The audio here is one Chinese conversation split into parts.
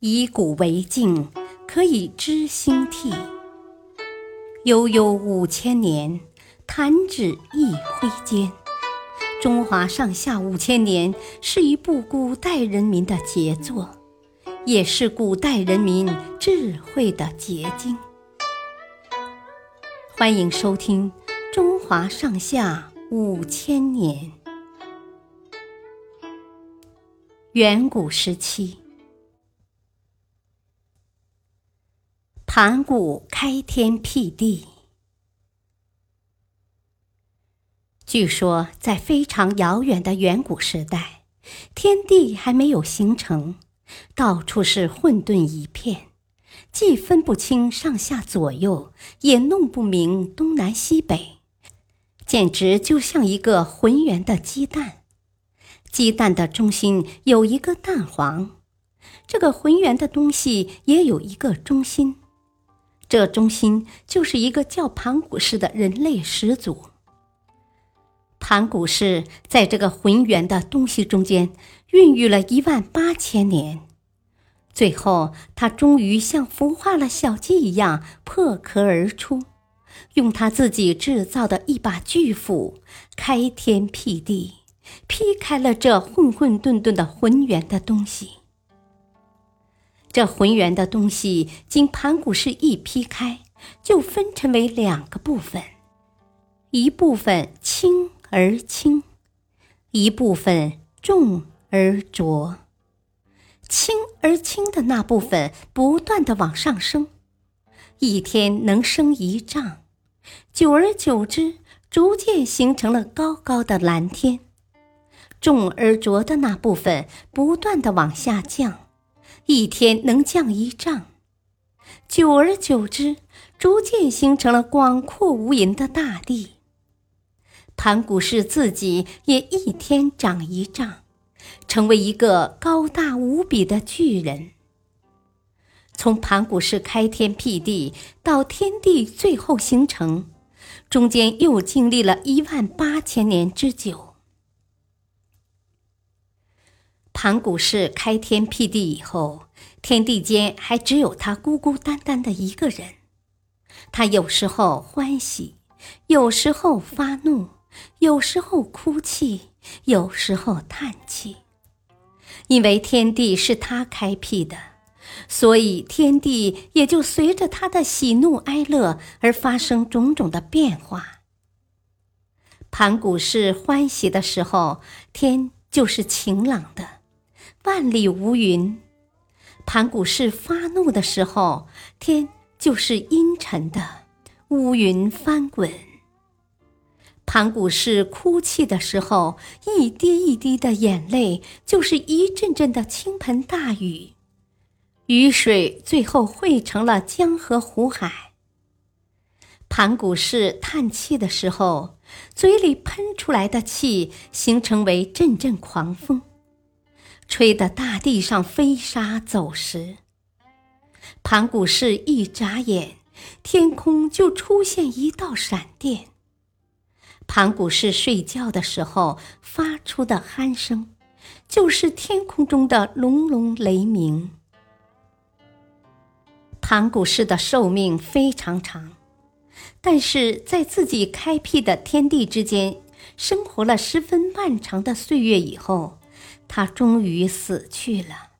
以古为镜，可以知兴替。悠悠五千年，弹指一挥间。中华上下五千年是一部古代人民的杰作，也是古代人民智慧的结晶。欢迎收听《中华上下五千年》。远古时期，盘古开天辟地。据说，在非常遥远的远古时代，天地还没有形成，到处是混沌一片，既分不清上下左右，也弄不明东南西北，简直就像一个浑圆的鸡蛋。鸡蛋的中心有一个蛋黄，这个浑圆的东西也有一个中心，这中心就是一个叫盘古氏的人类始祖。盘古氏在这个浑圆的东西中间孕育了一万八千年，最后他终于像孵化了小鸡一样破壳而出，用他自己制造的一把巨斧开天辟地，劈开了这混混沌沌的浑圆的东西。这浑圆的东西经盘古氏一劈开，就分成为两个部分，一部分轻。而轻，一部分重而浊，轻而轻的那部分不断的往上升，一天能升一丈，久而久之，逐渐形成了高高的蓝天；重而浊的那部分不断的往下降，一天能降一丈，久而久之，逐渐形成了广阔无垠的大地。盘古氏自己也一天长一丈，成为一个高大无比的巨人。从盘古氏开天辟地到天地最后形成，中间又经历了一万八千年之久。盘古氏开天辟地以后，天地间还只有他孤孤单单的一个人。他有时候欢喜，有时候发怒。有时候哭泣，有时候叹气，因为天地是他开辟的，所以天地也就随着他的喜怒哀乐而发生种种的变化。盘古氏欢喜的时候，天就是晴朗的，万里无云；盘古氏发怒的时候，天就是阴沉的，乌云翻滚。盘古氏哭泣的时候，一滴一滴的眼泪就是一阵阵的倾盆大雨，雨水最后汇成了江河湖海。盘古氏叹气的时候，嘴里喷出来的气形成为阵阵狂风，吹得大地上飞沙走石。盘古氏一眨眼，天空就出现一道闪电。盘古氏睡觉的时候发出的鼾声，就是天空中的隆隆雷鸣。盘古氏的寿命非常长，但是在自己开辟的天地之间生活了十分漫长的岁月以后，他终于死去了，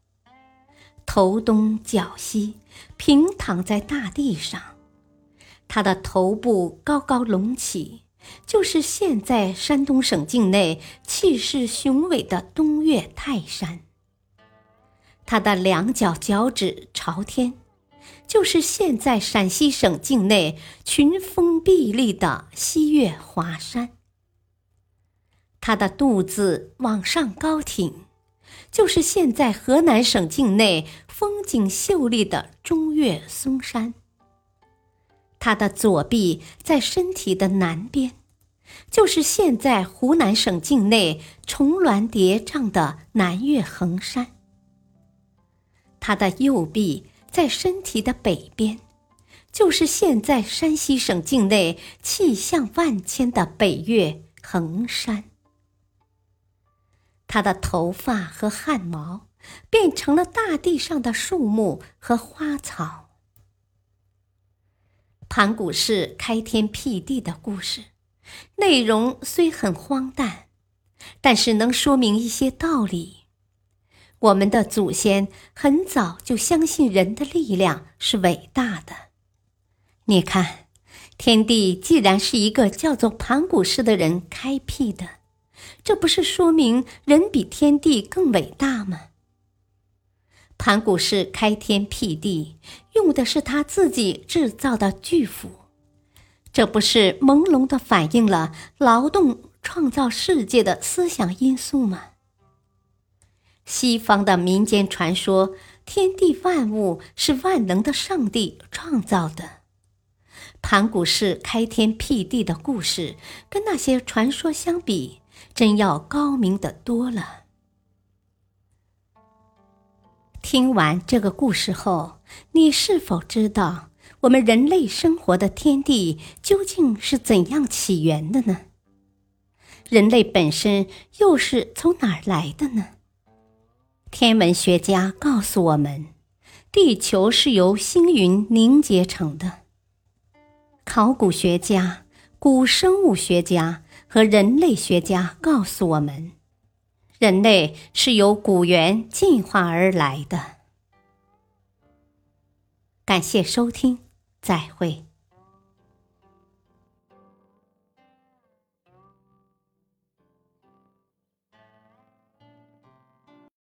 头东脚西，平躺在大地上，他的头部高高隆起。就是现在山东省境内气势雄伟的东岳泰山。他的两脚脚趾朝天，就是现在陕西省境内群峰壁立的西岳华山。他的肚子往上高挺，就是现在河南省境内风景秀丽的中岳嵩山。他的左臂在身体的南边。就是现在湖南省境内重峦叠嶂的南岳衡山，他的右臂在身体的北边，就是现在山西省境内气象万千的北岳衡山。他的头发和汗毛变成了大地上的树木和花草。盘古氏开天辟地的故事，内容虽很荒诞，但是能说明一些道理。我们的祖先很早就相信人的力量是伟大的。你看，天地既然是一个叫做盘古氏的人开辟的，这不是说明人比天地更伟大吗？盘古氏开天辟地，用的是他自己制造的巨斧，这不是朦胧的反映了劳动创造世界的思想因素吗？西方的民间传说，天地万物是万能的上帝创造的。盘古氏开天辟地的故事，跟那些传说相比，真要高明的多了。听完这个故事后，你是否知道我们人类生活的天地究竟是怎样起源的呢？人类本身又是从哪儿来的呢？天文学家告诉我们，地球是由星云凝结成的。考古学家、古生物学家和人类学家告诉我们，人类是由古猿进化而来的。感谢收听，再会。